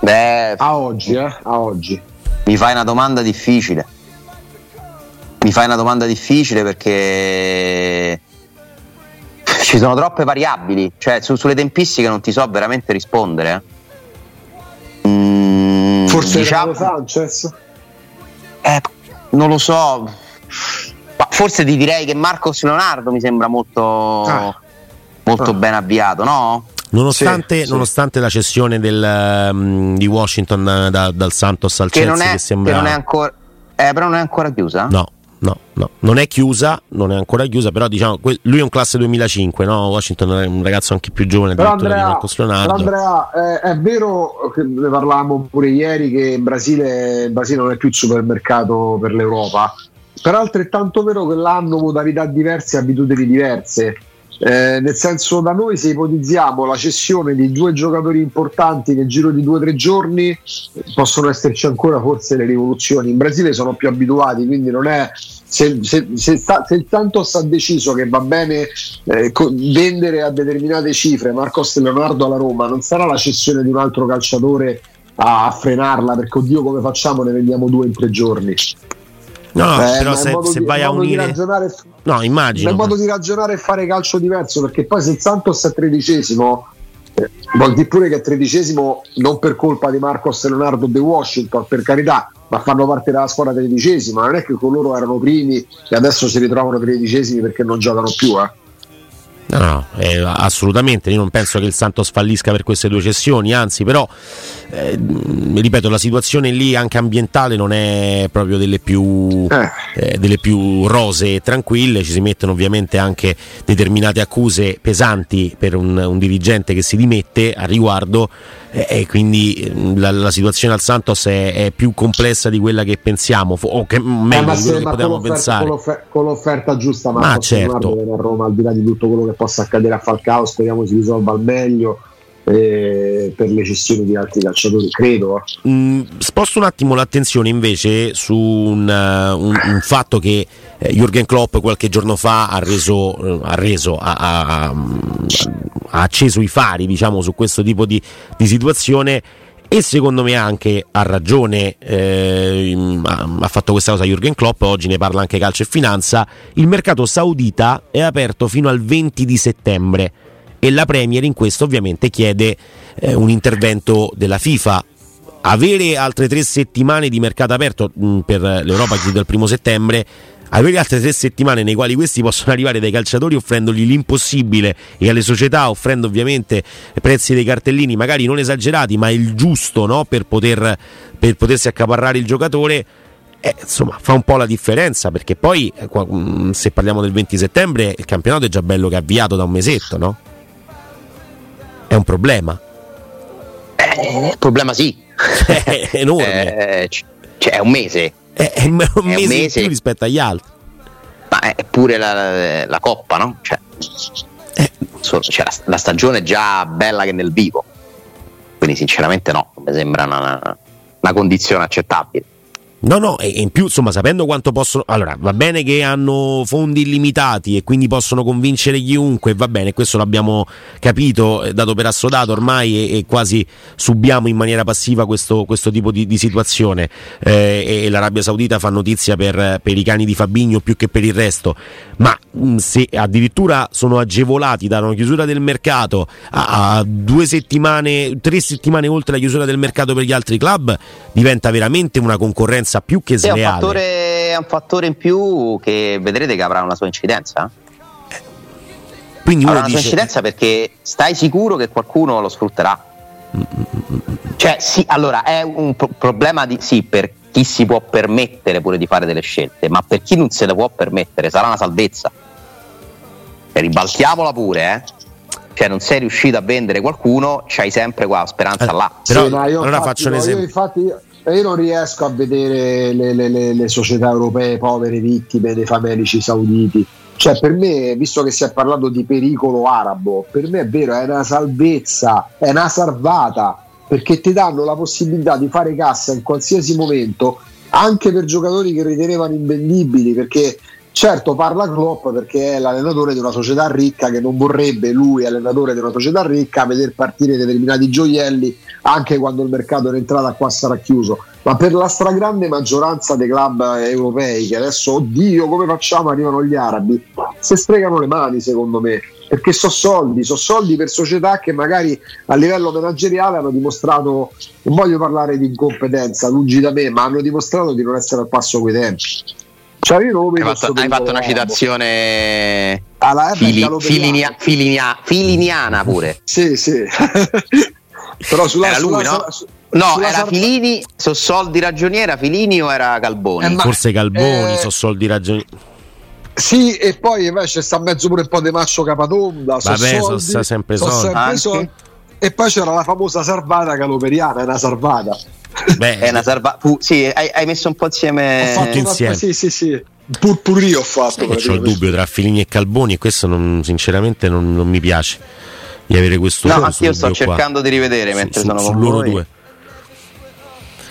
Beh, a oggi, eh? A oggi. Mi fai una domanda difficile. Mi fai una domanda difficile perché ci sono troppe variabili, cioè su, sulle tempistiche non ti so veramente rispondere. Mm, Forse diciamo, Sanchez? Eh, non lo so. Ma forse ti direi che Marcos Leonardo mi sembra molto, ah. molto ah. ben avviato, no? Nonostante, sì, nonostante sì. la cessione del, um, di Washington da, dal Santos al che Chelsea, non è, che sembra. Che non è ancora, eh, però non è ancora chiusa? No, no, no, non è chiusa, non è ancora chiusa, però diciamo, lui è un classe 2005, no? Washington è un ragazzo anche più giovane però Andrea, Leonardo. Andrea, eh, è vero che ne parlavamo pure ieri che in Brasile, il Brasile non è più il supermercato per l'Europa, però è altrettanto vero che l'hanno modalità diverse e abitudini diverse. Eh, nel senso da noi se ipotizziamo la cessione di due giocatori importanti nel giro di due o tre giorni possono esserci ancora forse le rivoluzioni. In Brasile sono più abituati quindi non è se, se, se, sta, se il Santos ha deciso che va bene eh, co- vendere a determinate cifre Marcos Leonardo alla Roma non sarà la cessione di un altro calciatore a, a frenarla perché oddio come facciamo ne vendiamo due in tre giorni No, eh, però se, se di, vai a unire... No, immagino. È un modo di ragionare e fare calcio diverso, perché poi se il Santos è tredicesimo, eh, vuol dire pure che è tredicesimo non per colpa di Marcos Leonardo De Washington, per carità, ma fanno parte della squadra tredicesima, non è che coloro erano primi e adesso si ritrovano tredicesimi perché non giocano più, eh. No, no, eh, assolutamente. Io non penso che il Santos fallisca per queste due cessioni, anzi, però, eh, ripeto, la situazione lì anche ambientale non è proprio delle più, eh. eh. delle più rose e tranquille. Ci si mettono ovviamente anche determinate accuse pesanti per un, un dirigente che si dimette a riguardo e quindi mm, la, la, situazione al Santos è, è, più complessa di quella che pensiamo o che meglio eh, di quello che potevamo pensare con, l'offer- con, l'offerta giusta ma, ma certo a Roma al di là di tutto quello che possa accadere a Falcao speriamo si risolva al meglio eh, per le cessioni di altri calciatori, credo. Mm, sposto un attimo l'attenzione invece su un, uh, un, un fatto che eh, Jürgen Klopp qualche giorno fa ha reso, ha, reso ha, ha, ha, acceso i fari diciamo, su questo tipo di, di situazione e secondo me anche ha ragione, eh, ha fatto questa cosa Jürgen Klopp, oggi ne parla anche Calcio e Finanza, il mercato saudita è aperto fino al 20 di settembre e la Premier in questo ovviamente chiede eh, un intervento della FIFA. Avere altre tre settimane di mercato aperto mh, mm, per l'Europa chiude il primo settembre avere altre tre settimane nei quali questi possono arrivare dai calciatori offrendogli l'impossibile e alle società offrendo ovviamente prezzi dei cartellini magari non esagerati ma il giusto no? per, poter, per potersi accaparrare il giocatore eh, insomma fa un po' la differenza perché poi eh, mm, se parliamo del 20 settembre il campionato è già bello che è avviato da un mesetto no? È un problema. Eh, problema sì. [laughs] è enorme. Eh, cioè, è un mese. È, è un, mese è un mese in più rispetto agli altri. Ma è pure la, la coppa, no? Cioè, eh. cioè, la, la, stagione è già bella che nel vivo. Quindi sinceramente no, mi sembra una, una condizione accettabile. No, no, e in più, insomma, sapendo quanto possono. Allora, va bene che hanno fondi illimitati e quindi possono convincere chiunque, va bene, questo l'abbiamo capito, dato per assodato ormai e, e quasi subiamo in maniera passiva questo, questo tipo di, di situazione. Eh, e l'Arabia Saudita fa notizia per, per, i cani di Fabigno più che per il resto. Ma mh, se addirittura sono agevolati da una chiusura del mercato a, a due settimane, tre settimane oltre la chiusura del mercato per gli altri club, diventa veramente una concorrenza incidenza più che sleale. È un, fattore, è un fattore in più che vedrete che avrà una sua incidenza. Quindi avrà una dice... sua incidenza perché stai sicuro che qualcuno lo sfrutterà. Cioè, sì, allora è un pro- problema di sì, per chi si può permettere pure di fare delle scelte, ma per chi non se le può permettere sarà una salvezza. E ribaltiamola pure, eh cioè non sei riuscito a vendere qualcuno, c'hai sempre qua speranza eh, là. Però sì, allora infatti, faccio un esempio. Io infatti io non riesco a vedere le, le, le, le, società europee povere vittime dei famelici sauditi. Cioè, per me, visto che si è parlato di pericolo arabo, per me è vero, è una salvezza, è una salvata, perché ti danno la possibilità di fare cassa in qualsiasi momento, anche per giocatori che ritenevano invendibili, perché Certo, parla Klopp perché è l'allenatore di una società ricca che non vorrebbe lui, allenatore di una società ricca, vedere partire determinati gioielli anche quando il mercato in entrata qua sarà chiuso. Ma per la stragrande maggioranza dei club europei, che adesso, oddio, come facciamo? Arrivano gli arabi, si stregano le mani, secondo me, perché so soldi, so soldi per società che magari a livello manageriale hanno dimostrato, non voglio parlare di incompetenza, lungi da me, ma hanno dimostrato di non essere al passo coi tempi. Cioè, hai fatto, hai fatto una citazione Alla fili, filinia, filinia, filiniana pure. sì, sì. [laughs] Però sulla, era lui, sulla, no? Su, no, sulla era Sar- Filini, so soldi ragioniera, Filini o era Calboni? Eh, Forse Calboni, eh, so soldi ragioniera. Sì, e poi invece sta mezzo pure un po' di Maccio Capatonda. So Vabbè, soldi, so sempre so soldi. Sempre soldi. E poi c'era la famosa Sarvata Caloperiana, una Sarvata. Beh, è una salva- pu- sì, hai, hai, messo un po' insieme. Ho fatto insieme. Sì, sì, sì. Pur, pur io ho fatto. Io ho il dubbio tra Filini e Calboni e questo non, sinceramente non, non, mi piace di avere questo. No, anche io sto cercando qua. di rivedere mentre su, sono su, con loro voi. due.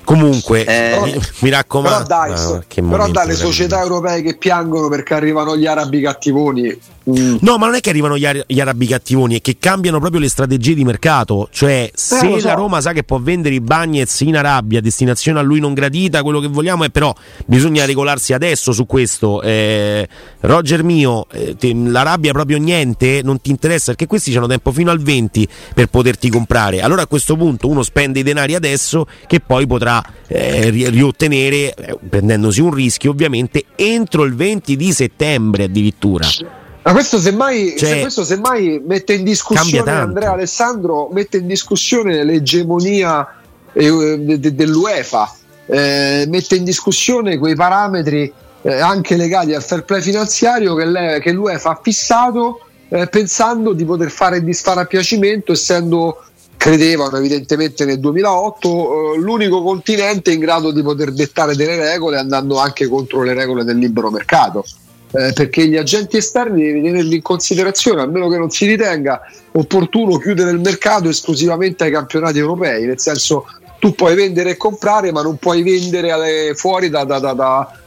Comunque, eh, mi, mi, raccomando. Però dai, ah, però dai le società europee che piangono perché arrivano gli arabi cattivoni Mm. No, ma non è che arrivano gli, ar- gli, arabi cattivoni, è che cambiano proprio le strategie di mercato. Cioè, eh, se so. la Roma sa che può vendere i Bagnets in Arabia, destinazione a lui non gradita, quello che vogliamo è però bisogna regolarsi adesso su questo. Eh, Roger mio, eh, te, l'Arabia proprio niente, non ti interessa perché questi hanno tempo fino al 20 per poterti comprare. Allora a questo punto uno spende i denari adesso che poi potrà eh, riottenere, eh, prendendosi un rischio ovviamente, entro il 20 di settembre addirittura. Ma questo semmai, cioè, se questo semmai mette in discussione Andrea Alessandro, mette in discussione l'egemonia eh, de, de, dell'UEFA, eh, mette in discussione quei parametri eh, anche legati al fair play finanziario che, che l'UEFA ha fissato eh, pensando di poter fare il disfare a piacimento, essendo credevano evidentemente nel 2008 eh, l'unico continente in grado di poter dettare delle regole andando anche contro le regole del libero mercato. Eh, perché gli agenti esterni devi tenerli in considerazione, a meno che non si ritenga opportuno chiudere il mercato esclusivamente ai campionati europei, nel senso tu puoi vendere e comprare, ma non puoi vendere alle, fuori da, da, da,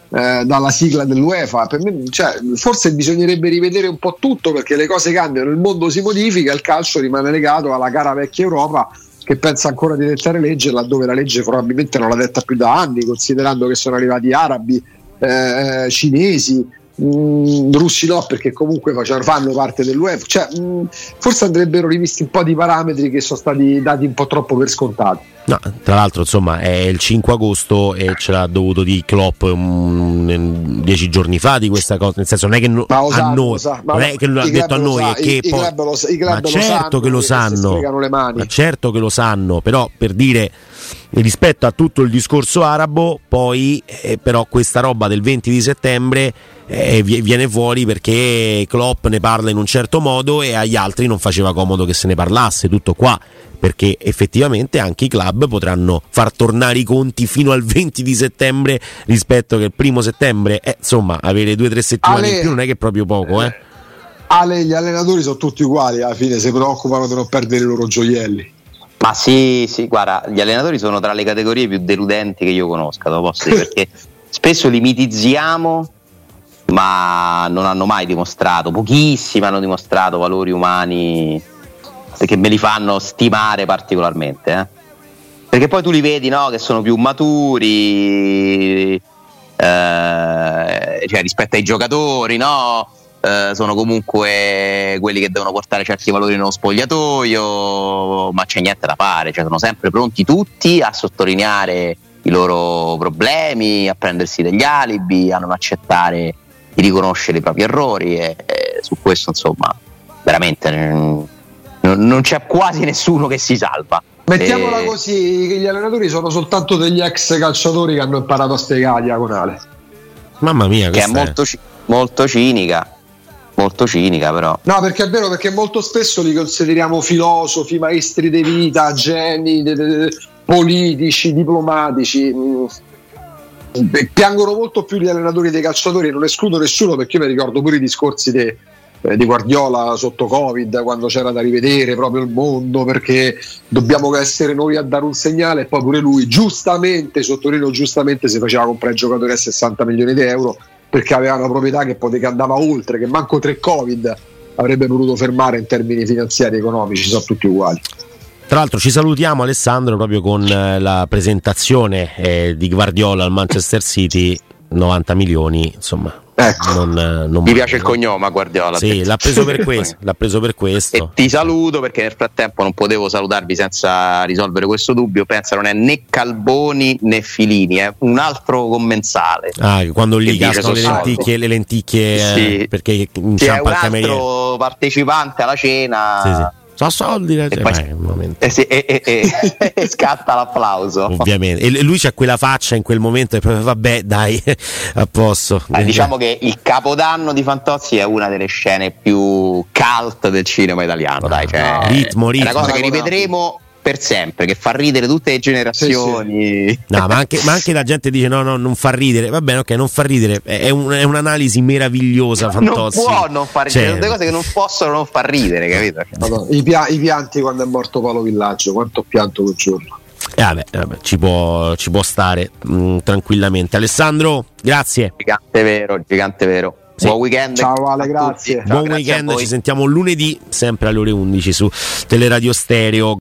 eh, dalla sigla dell'UEFA. Me, cioè, forse bisognerebbe rivedere un po' tutto perché le cose cambiano, il mondo si modifica, il calcio rimane legato alla cara vecchia Europa che pensa ancora di dettare legge laddove la legge probabilmente non l'ha detta più da anni, considerando che sono arrivati arabi, eh, cinesi, Mm, russi no perché comunque facevano, fanno parte dell'UEFA cioè, mh, mm, forse andrebbero rivisti un po' di parametri che sono stati dati un po' troppo per scontati. No, tra l'altro insomma è il 5 agosto e ce l'ha dovuto di Klopp um, dieci giorni fa di questa cosa nel senso non è che no, a sanno, noi sa, non è che l'ha detto a noi è che i, poi, lo, ma certo che lo sanno. ma certo che lo sanno però per dire rispetto a tutto il discorso arabo, poi eh, però questa roba del 20 di settembre eh, viene fuori perché Klopp ne parla in un certo modo e agli altri non faceva comodo che se ne parlasse, tutto qua, perché effettivamente anche i club potranno far tornare i conti fino al 20 di settembre rispetto che il primo settembre, eh, insomma, avere due o tre settimane Ale, in più non è che è proprio poco, eh. Ale, gli allenatori sono tutti uguali, alla fine si preoccupano di non perdere i loro gioielli. Ma sì, sì, guarda, gli allenatori sono tra le categorie più deludenti che io conosca, lo posso dire, [laughs] perché spesso li mitizziamo, ma non hanno mai dimostrato, pochissimi hanno dimostrato valori umani che me li fanno stimare particolarmente. Eh? Perché poi tu li vedi no, che sono più maturi eh, cioè, rispetto ai giocatori, no? Eh, sono comunque quelli che devono portare certi valori nello spogliatoio, ma c'è niente da fare, cioè, sono sempre pronti tutti a sottolineare i loro problemi, a prendersi degli alibi, a non accettare di riconoscere i propri errori e, e su questo insomma veramente non, non, c'è quasi nessuno che si salva. Mettiamola e... così, gli allenatori sono soltanto degli ex calciatori che hanno imparato a spiegare diagonale. Mamma mia, che è molto, è molto cinica molto cinica però. No, perché è vero, perché molto spesso li consideriamo filosofi, maestri di vita, geni, de, de, de, politici, diplomatici. Piangono molto più gli allenatori dei calciatori, non escludo nessuno perché io mi ricordo pure i discorsi di, eh, di Guardiola sotto Covid, quando c'era da rivedere proprio il mondo, perché dobbiamo essere noi a dare un segnale e poi pure lui giustamente, sottolineo giustamente, si faceva comprare giocatori a 60 milioni di euro perché aveva una proprietà che, pote- che andava oltre, che manco tre Covid avrebbe potuto fermare in termini finanziari e economici, sono tutti uguali. Tra l'altro ci salutiamo Alessandro proprio con eh, la presentazione eh, di Guardiola al Manchester City, 90 milioni, insomma Ecco. Non, eh, non Mi piace il cognome Guardiola. Sì, l'ha preso, per [laughs] questo, l'ha preso per questo. E ti saluto perché nel frattempo non potevo salutarvi senza risolvere questo dubbio. Pensa, non è né Calboni né Filini, è un altro commensale. Ah, quando lì cascano le lenticchie, le lenticchie sì. eh, perché inciampa il cameriere. un altro partecipante alla cena. Sì, sì so soldi e, poi, Beh, eh sì, e, e, [laughs] e, scatta l'applauso. Ovviamente. E lui c'ha quella faccia in quel momento e poi vabbè dai [laughs] a posto. Eh, diciamo che il capodanno di Fantozzi è una delle scene più cult del cinema italiano dai, cioè, ritmo, ritmo. è una cosa che rivedremo per sempre, che fa ridere tutte le generazioni. Sì, sì. No, ma anche, ma anche, la gente dice: no, no, non fa ridere. Va bene, ok, non fa ridere. È, un, è un'analisi meravigliosa. Fantozzi. Non può non far ridere, cioè, delle cose che non possono non far ridere, capito? Madonna, i, pia- I, pianti quando è morto Paolo Villaggio, quanto ho pianto quel giorno. Eh vabbè, vabbè, ci, può, ci può stare mh, mm, tranquillamente. Alessandro, grazie. Gigante vero, gigante vero. Sì. Buon weekend. Ciao Ale, grazie. Ciao, Buon grazie weekend, ci sentiamo lunedì, sempre alle ore 11 su Teleradio Stereo.